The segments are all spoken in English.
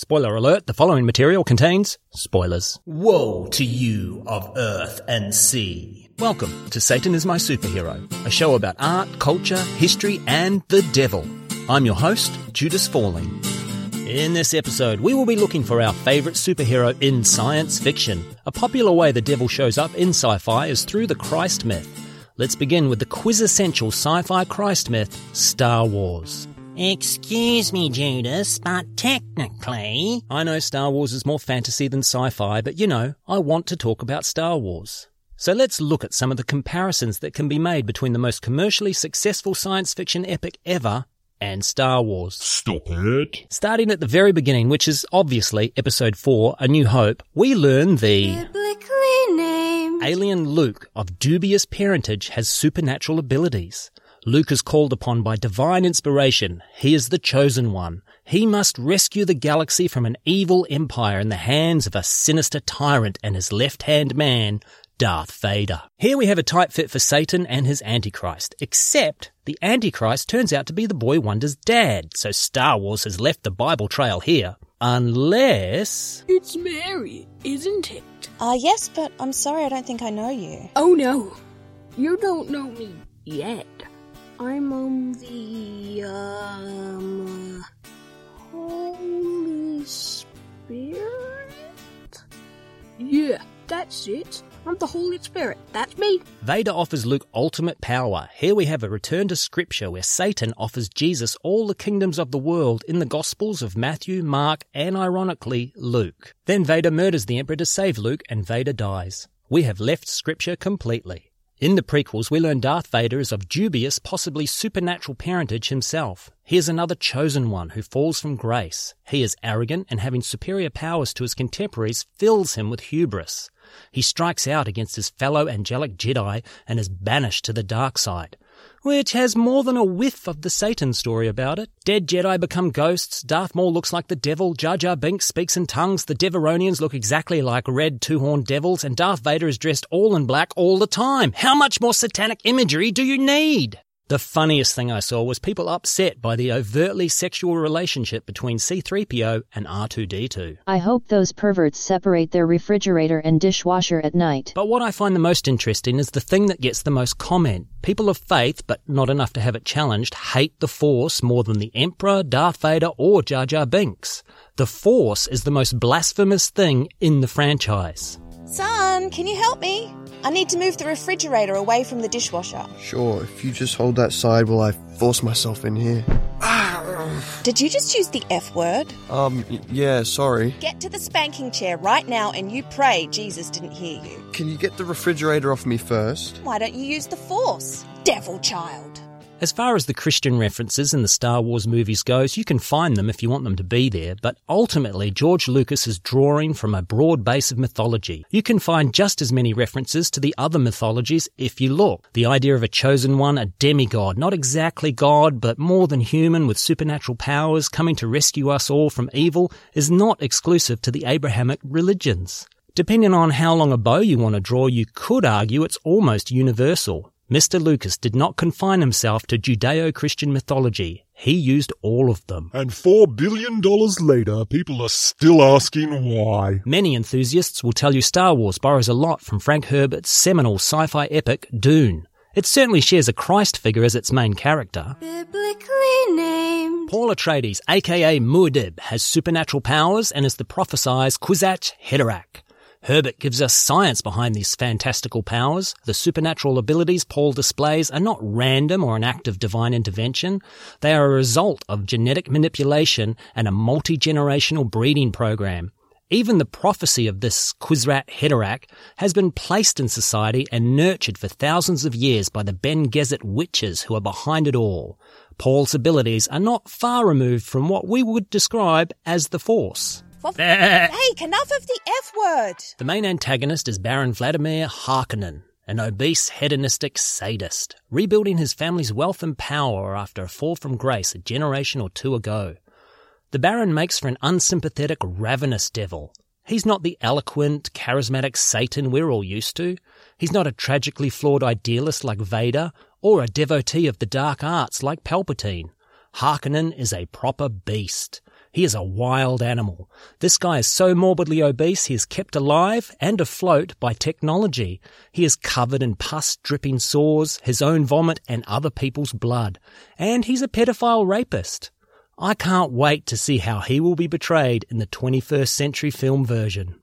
Spoiler alert, the following material contains spoilers. Woe to you of earth and sea. Welcome to Satan is My Superhero, a show about art, culture, history, and the devil. I'm your host, Judas Fawley. In this episode, we will be looking for our favourite superhero in science fiction. A popular way the devil shows up in sci fi is through the Christ myth. Let's begin with the quintessential sci fi Christ myth, Star Wars. Excuse me, Judas, but technically. I know Star Wars is more fantasy than sci fi, but you know, I want to talk about Star Wars. So let's look at some of the comparisons that can be made between the most commercially successful science fiction epic ever and Star Wars. Stop it. Starting at the very beginning, which is obviously episode 4, A New Hope, we learn the Biblically named. alien Luke of dubious parentage has supernatural abilities. Luke is called upon by divine inspiration. He is the chosen one. He must rescue the galaxy from an evil empire in the hands of a sinister tyrant and his left-hand man, Darth Vader. Here we have a tight fit for Satan and his Antichrist, except the Antichrist turns out to be the boy wonder's dad, so Star Wars has left the Bible trail here. Unless... It's Mary, isn't it? Ah, yes, but I'm sorry, I don't think I know you. Oh no, you don't know me yet. I'm on the um Holy Spirit. Yeah, that's it. I'm the Holy Spirit. That's me. Vader offers Luke ultimate power. Here we have a return to scripture where Satan offers Jesus all the kingdoms of the world in the Gospels of Matthew, Mark, and ironically, Luke. Then Vader murders the Emperor to save Luke and Vader dies. We have left scripture completely. In the prequels, we learn Darth Vader is of dubious, possibly supernatural parentage himself. He is another chosen one who falls from grace. He is arrogant and having superior powers to his contemporaries fills him with hubris. He strikes out against his fellow angelic Jedi and is banished to the dark side, which has more than a whiff of the Satan story about it. Dead Jedi become ghosts, Darth Maul looks like the devil, Jar Jar Binks speaks in tongues, the Devaronians look exactly like red two-horned devils, and Darth Vader is dressed all in black all the time. How much more satanic imagery do you need? The funniest thing I saw was people upset by the overtly sexual relationship between C3PO and R2D2. I hope those perverts separate their refrigerator and dishwasher at night. But what I find the most interesting is the thing that gets the most comment. People of faith, but not enough to have it challenged, hate the Force more than the Emperor, Darth Vader, or Jar Jar Binks. The Force is the most blasphemous thing in the franchise. Son, can you help me? I need to move the refrigerator away from the dishwasher. Sure, if you just hold that side while I force myself in here. Did you just use the F word? Um, y- yeah, sorry. Get to the spanking chair right now and you pray Jesus didn't hear you. Can you get the refrigerator off me first? Why don't you use the Force? Devil child. As far as the Christian references in the Star Wars movies goes, you can find them if you want them to be there, but ultimately George Lucas is drawing from a broad base of mythology. You can find just as many references to the other mythologies if you look. The idea of a chosen one, a demigod, not exactly God, but more than human with supernatural powers coming to rescue us all from evil, is not exclusive to the Abrahamic religions. Depending on how long a bow you want to draw, you could argue it's almost universal. Mr. Lucas did not confine himself to Judeo-Christian mythology. He used all of them. And four billion dollars later, people are still asking why. Many enthusiasts will tell you Star Wars borrows a lot from Frank Herbert's seminal sci-fi epic Dune. It certainly shares a Christ figure as its main character. Biblically named. Paul Atreides, aka Muad'Dib, has supernatural powers and is the prophesied Kwisatz Haderach. Herbert gives us science behind these fantastical powers. The supernatural abilities Paul displays are not random or an act of divine intervention. They are a result of genetic manipulation and a multi-generational breeding program. Even the prophecy of this Kwisatz Haderach has been placed in society and nurtured for thousands of years by the Bene Gesserit witches who are behind it all. Paul's abilities are not far removed from what we would describe as the Force. Hey, enough of the F word. The main antagonist is Baron Vladimir Harkonnen, an obese, hedonistic sadist, rebuilding his family's wealth and power after a fall from grace a generation or two ago. The Baron makes for an unsympathetic, ravenous devil. He's not the eloquent, charismatic Satan we're all used to. He's not a tragically flawed idealist like Vader, or a devotee of the dark arts like Palpatine. Harkonnen is a proper beast. He is a wild animal. This guy is so morbidly obese he is kept alive and afloat by technology. He is covered in pus dripping sores, his own vomit and other people's blood. And he's a pedophile rapist. I can't wait to see how he will be portrayed in the 21st century film version.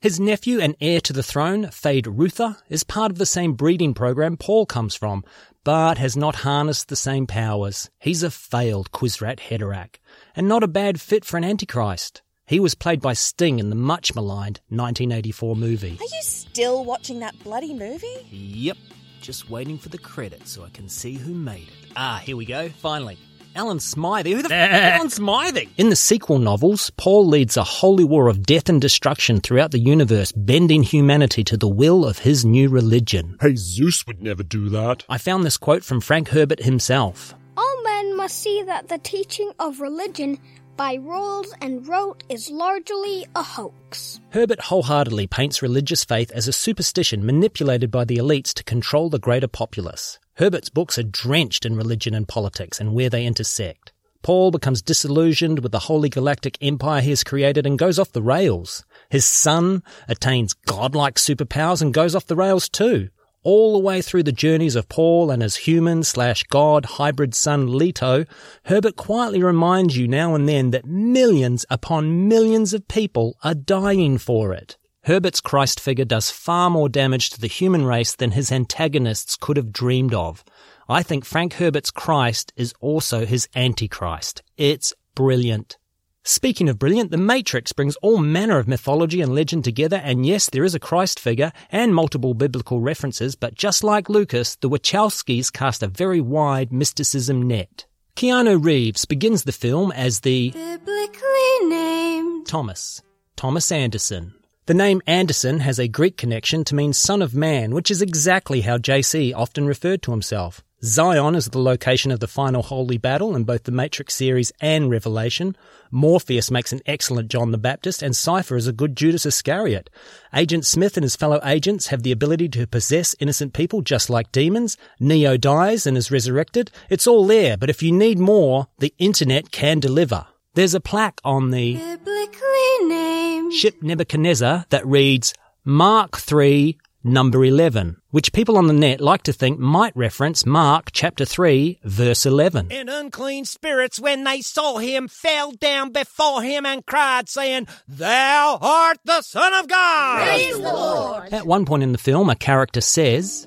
His nephew and heir to the throne, Feyd-Rautha, is part of the same breeding program Paul comes from, but has not harnessed the same powers. He's a failed Kwisatz Haderach, and not a bad fit for an Antichrist. He was played by Sting in the much maligned 1984 movie. Are you still watching that bloody movie? Yep, just waiting for the credits so I can see who made it. Ah, here we go, finally. Alan Smithee. Who the f- Alan Smithee? In the sequel novels, Paul leads a holy war of death and destruction throughout the universe, bending humanity to the will of his new religion. Hey, Zeus would never do that. I found this quote from Frank Herbert himself. All men must see that the teaching of religion by rules and rote is largely a hoax. Herbert wholeheartedly paints religious faith as a superstition manipulated by the elites to control the greater populace. Herbert's books are drenched in religion and politics and where they intersect. Paul becomes disillusioned with the holy galactic empire he has created and goes off the rails. His son attains godlike superpowers and goes off the rails too. All the way through the journeys of Paul and his human slash god hybrid son Leto, Herbert quietly reminds you now and then that millions upon millions of people are dying for it. Herbert's Christ figure does far more damage to the human race than his antagonists could have dreamed of. I think Frank Herbert's Christ is also his Antichrist. It's brilliant. Speaking of brilliant, The Matrix brings all manner of mythology and legend together, and yes, there is a Christ figure and multiple biblical references, but just like Lucas, the Wachowskis cast a very wide mysticism net. Keanu Reeves begins the film as the Biblically named Thomas, Thomas Anderson. The name Anderson has a Greek connection to mean son of man, which is exactly how JC often referred to himself. Zion is the location of the final holy battle in both the Matrix series and Revelation. Morpheus makes an excellent John the Baptist, and Cypher is a good Judas Iscariot. Agent Smith and his fellow agents have the ability to possess innocent people just like demons. Neo dies and is resurrected. It's all there, but if you need more, the internet can deliver. There's a plaque on the biblically named ship Nebuchadnezzar that reads Mark 3, number 11, which people on the net like to think might reference Mark chapter 3, verse 11. And unclean spirits, when they saw him, fell down before him and cried, saying, Thou art the Son of God! At one point in the film, a character says,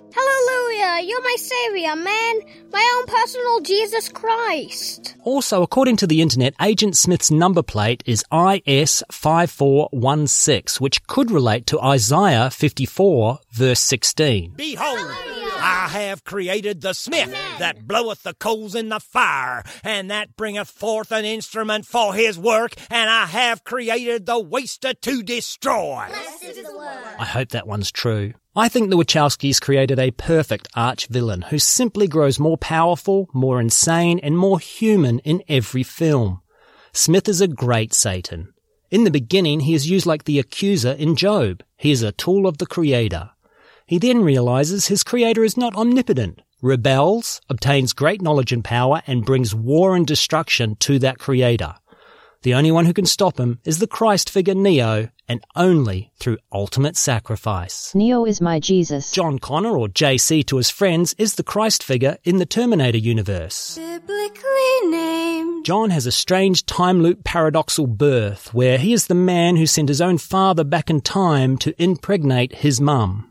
Hallelujah, you're my savior, man, my own personal Jesus Christ. Also, according to the internet, Agent Smith's number plate is IS5416, which could relate to Isaiah 54, verse 16. Behold, I have created the smith that bloweth the coals in the fire, and that bringeth forth an instrument for his work, and I have created the waster to destroy. I hope that one's true. I think the Wachowskis created a perfect arch villain who simply grows more powerful, more insane, and more human in every film. Smith is a great Satan. In the beginning, he is used like the accuser in Job. He is a tool of the Creator. He then realizes his Creator is not omnipotent, rebels, obtains great knowledge and power, and brings war and destruction to that Creator. The only one who can stop him is the Christ figure Neo, and only through ultimate sacrifice. Neo is my Jesus. John Connor, or JC to his friends, is the Christ figure in the Terminator universe. Biblically named John has a strange time loop paradoxal birth where he is the man who sent his own father back in time to impregnate his mum.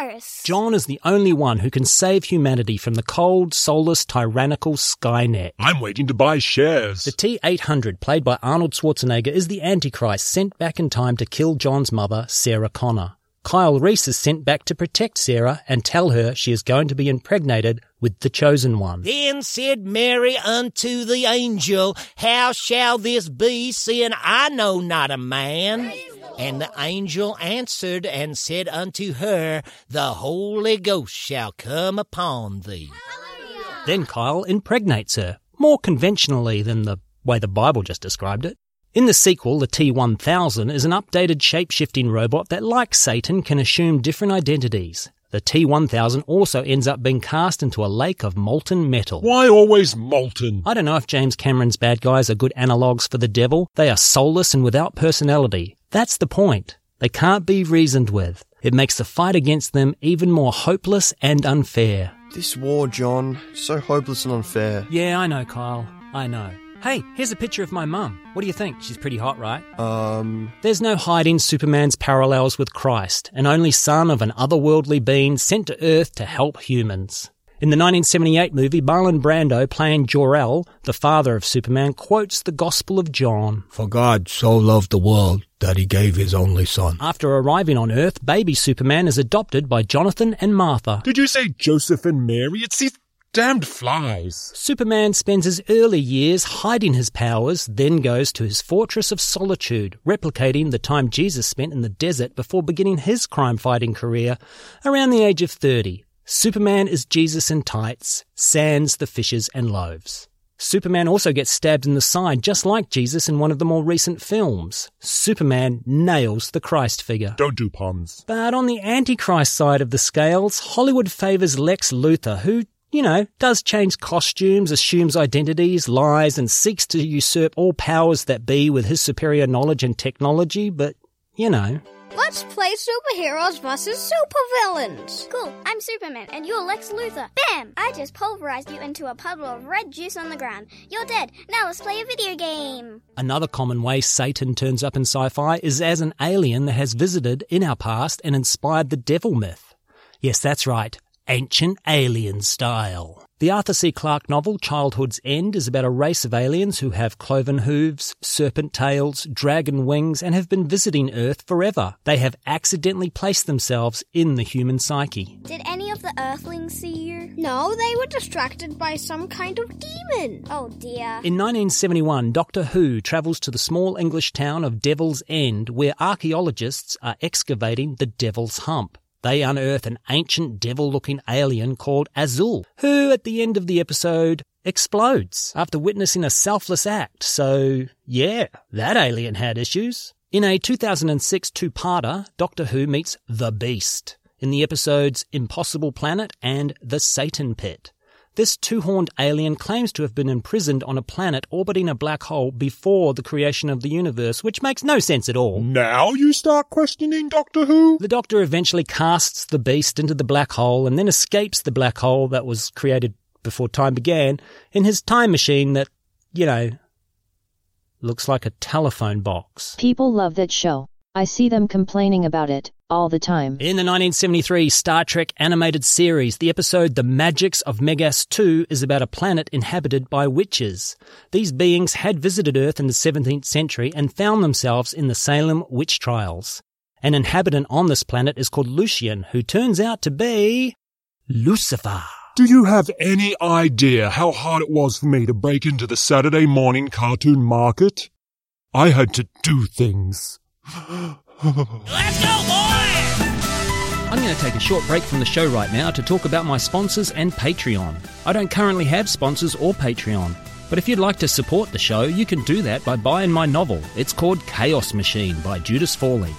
Gross. John is the only one who can save humanity from the cold, soulless, tyrannical Skynet. I'm waiting to buy shares. The T-800, played by Arnold Schwarzenegger, is the Antichrist sent back in time to kill John's mother, Sarah Connor. Kyle Reese is sent back to protect Sarah and tell her she is going to be impregnated with the chosen one. Then said Mary unto the angel, How shall this be, seeing I know not a man? And the angel answered and said unto her, The Holy Ghost shall come upon thee. Then Kyle impregnates her, more conventionally than the way the Bible just described it. In the sequel, the T-1000 is an updated shape-shifting robot that, like Satan, can assume different identities. The T1000 also ends up being cast into a lake of molten metal. Why always molten? I don't know if James Cameron's bad guys are good analogues for the devil. They are soulless and without personality. That's the point. They can't be reasoned with. It makes the fight against them even more hopeless and unfair. This war, John, so hopeless and unfair. Yeah, I know, Kyle. I know. Hey, here's a picture of my mum. What do you think? She's pretty hot, right? Um, There's no hiding Superman's parallels with Christ, an only son of an otherworldly being sent to Earth to help humans. In the 1978 movie, Marlon Brando, playing Jor-El, the father of Superman, quotes the Gospel of John. For God so loved the world that he gave his only son. After arriving on Earth, baby Superman is adopted by Jonathan and Martha. Did you say Joseph and Mary? It's these damned flies. Superman spends his early years hiding his powers, then goes to his fortress of solitude, replicating the time Jesus spent in the desert before beginning his crime fighting career around the age of 30. Superman is Jesus in tights, sans the fishes and loaves. Superman also gets stabbed in the side just like Jesus in one of the more recent films. Superman nails the Christ figure. Don't do puns. But on the Antichrist side of the scales, Hollywood favours Lex Luthor, who, you know, does change costumes, assumes identities, lies, and seeks to usurp all powers that be with his superior knowledge and technology, but, you know. Let's play superheroes versus supervillains. Cool, I'm Superman, and you're Lex Luthor. Bam! I just pulverized you into a puddle of red juice on the ground. You're dead. Now let's play a video game. Another common way Satan turns up in sci fi is as an alien that has visited in our past and inspired the devil myth. Yes, that's right. Ancient alien style. The Arthur C. Clarke novel Childhood's End is about a race of aliens who have cloven hooves, serpent tails, dragon wings, and have been visiting Earth forever. They have accidentally placed themselves in the human psyche. Did any of the Earthlings see you? No, they were distracted by some kind of demon. Oh dear. In 1971, Doctor Who travels to the small English town of Devil's End, where archaeologists are excavating the Devil's Hump. They unearth an ancient devil looking alien called Azal, who at the end of the episode explodes after witnessing a selfless act. So, yeah, that alien had issues. In a 2006 two-parter, Doctor Who meets The Beast in the episodes Impossible Planet and The Satan Pit. This two-horned alien claims to have been imprisoned on a planet orbiting a black hole before the creation of the universe, which makes no sense at all. Now you start questioning Doctor Who? The Doctor eventually casts the beast into the black hole and then escapes the black hole that was created before time began in his time machine that, you know, looks like a telephone box. People love that show. I see them complaining about it all the time. In the 1973 Star Trek animated series, the episode The Magicks of Megas-Tu is about a planet inhabited by witches. These beings had visited Earth in the 17th century and found themselves in the Salem witch trials. An inhabitant on this planet is called Lucien, who turns out to be Lucifer. Do you have any idea how hard it was for me to break into the Saturday morning cartoon market? I had to do things. Let's go, boys! I'm going to take a short break from the show right now to talk about my sponsors and Patreon. I don't currently have sponsors or Patreon, but if you'd like to support the show, you can do that by buying my novel. It's called Chaos Machine by Judas Fawley.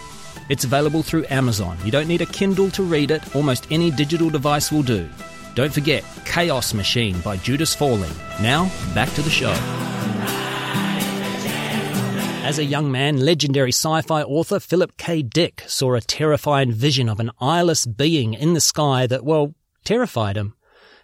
It's available through Amazon. You don't need a Kindle to read it, almost any digital device will do. Don't forget Chaos Machine by Judas Fawley. Now, back to the show. As a young man, legendary sci fi author Philip K. Dick saw a terrifying vision of an eyeless being in the sky that, well, terrified him.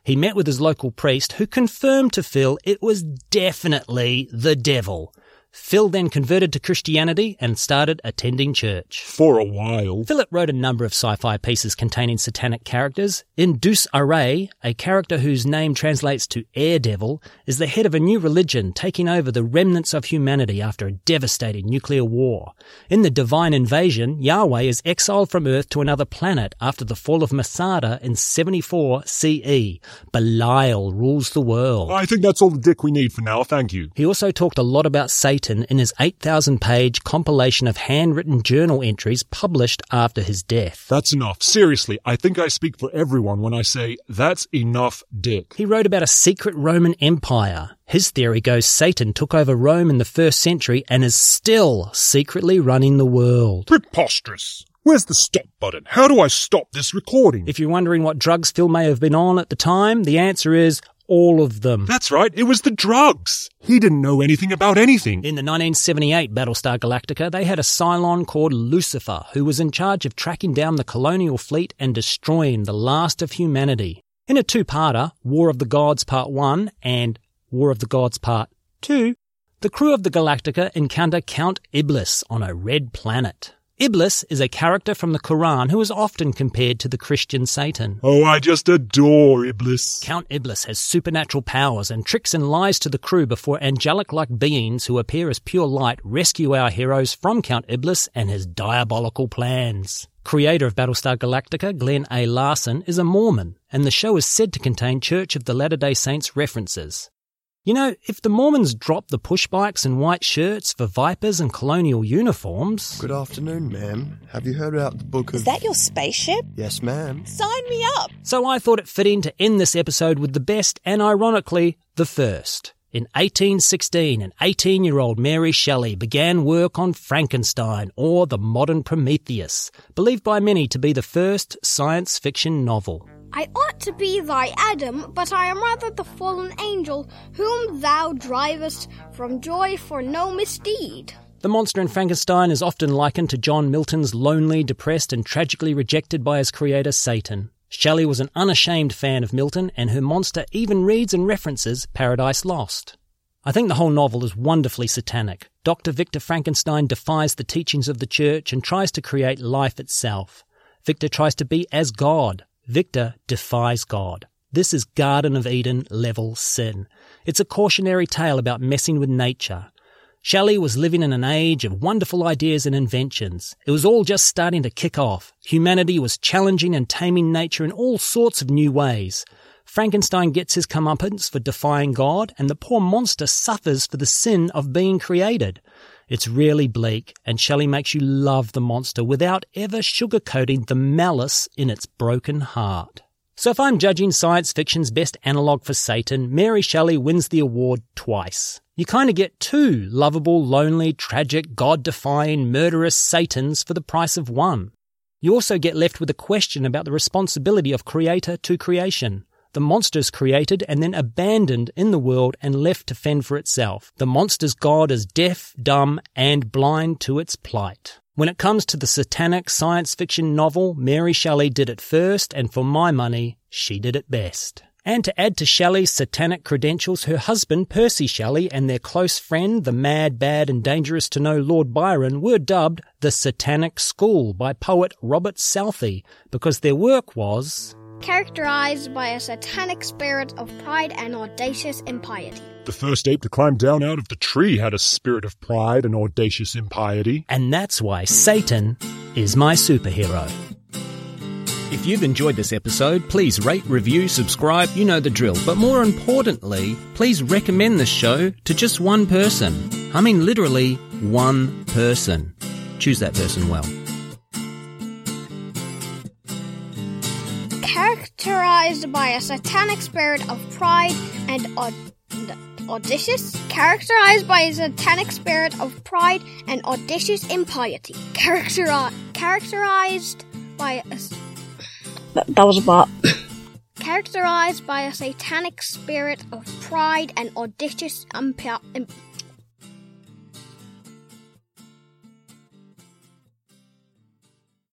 He met with his local priest, who confirmed to Phil it was definitely the devil. Phil then converted to Christianity and started attending church. For a while. Philip wrote a number of sci-fi pieces containing satanic characters. In Deus Irae, a character whose name translates to Air Devil is the head of a new religion taking over the remnants of humanity after a devastating nuclear war. In The Divine Invasion, Yahweh is exiled from Earth to another planet after the fall of Masada in 74 CE. Belial rules the world. I think that's all the dick we need for now, thank you. He also talked a lot about Satan in his 8,000 page compilation of handwritten journal entries published after his death. That's enough. Seriously, I think I speak for everyone when I say that's enough dick. He wrote about a secret Roman Empire. His theory goes Satan took over Rome in the first century and is still secretly running the world. Preposterous. Where's the stop button? How do I stop this recording? If you're wondering what drugs Phil may have been on at the time, the answer is all of them. That's right, it was the drugs. He didn't know anything about anything. In the 1978 Battlestar Galactica, they had a Cylon called Lucifer, who was in charge of tracking down the colonial fleet and destroying the last of humanity. In a two-parter, War of the Gods Part 1 and War of the Gods Part 2, the crew of the Galactica encounter Count Iblis on a red planet. Iblis is a character from the Quran who is often compared to the Christian Satan. Oh, I just adore Iblis. Count Iblis has supernatural powers and tricks and lies to the crew before angelic like beings who appear as pure light rescue our heroes from Count Iblis and his diabolical plans. Creator of Battlestar Galactica, Glenn A. Larson, is a Mormon, and the show is said to contain Church of the Latter day Saints references. You know, if the Mormons drop the push bikes and white shirts for Vipers and colonial uniforms. Good afternoon, ma'am. Have you heard about the book of. Is that your spaceship? Yes, ma'am. Sign me up! So I thought it fitting to end this episode with the best and ironically, the first. In 1816, an 18 year old Mary Shelley began work on Frankenstein, or the modern Prometheus, believed by many to be the first science fiction novel. I ought to be thy Adam, but I am rather the fallen angel, whom thou drivest from joy for no misdeed. The monster in Frankenstein is often likened to John Milton's lonely, depressed, and tragically rejected by his creator Satan. Shelley was an unashamed fan of Milton, and her monster even reads and references Paradise Lost. I think the whole novel is wonderfully satanic. Dr. Victor Frankenstein defies the teachings of the church and tries to create life itself. Victor tries to be as God. Victor defies God. This is Garden of Eden level sin. It's a cautionary tale about messing with nature. Shelley was living in an age of wonderful ideas and inventions. It was all just starting to kick off. Humanity was challenging and taming nature in all sorts of new ways. Frankenstein gets his comeuppance for defying God, and the poor monster suffers for the sin of being created. It's really bleak, and Shelley makes you love the monster without ever sugarcoating the malice in its broken heart. So if I'm judging science fiction's best analogue for Satan, Mary Shelley wins the award twice. You kind of get two lovable, lonely, tragic, God-defying, murderous Satans for the price of one. You also get left with a question about the responsibility of creator to creation. The monster's created and then abandoned in the world and left to fend for itself. The monster's god is deaf, dumb, and blind to its plight. When it comes to the satanic science fiction novel, Mary Shelley did it first, and for my money, she did it best. And to add to Shelley's satanic credentials, her husband, Percy Shelley, and their close friend, the mad, bad, and dangerous to know Lord Byron, were dubbed the Satanic School by poet Robert Southey because their work was characterized by a satanic spirit of pride and audacious impiety. The first ape to climb down out of the tree had a spirit of pride and audacious impiety. And that's why Satan is my superhero. If you've enjoyed this episode, please rate, review, subscribe, you know the drill. But more importantly, please recommend this show to just one person. I mean, literally, one person. Choose that person well. Characterized by a satanic spirit of pride and aud- audacious. Characterized by a satanic spirit of pride and audacious impiety. Characteri- characterized by a That, that was about. characterized by a satanic spirit of pride and audacious impiety. im-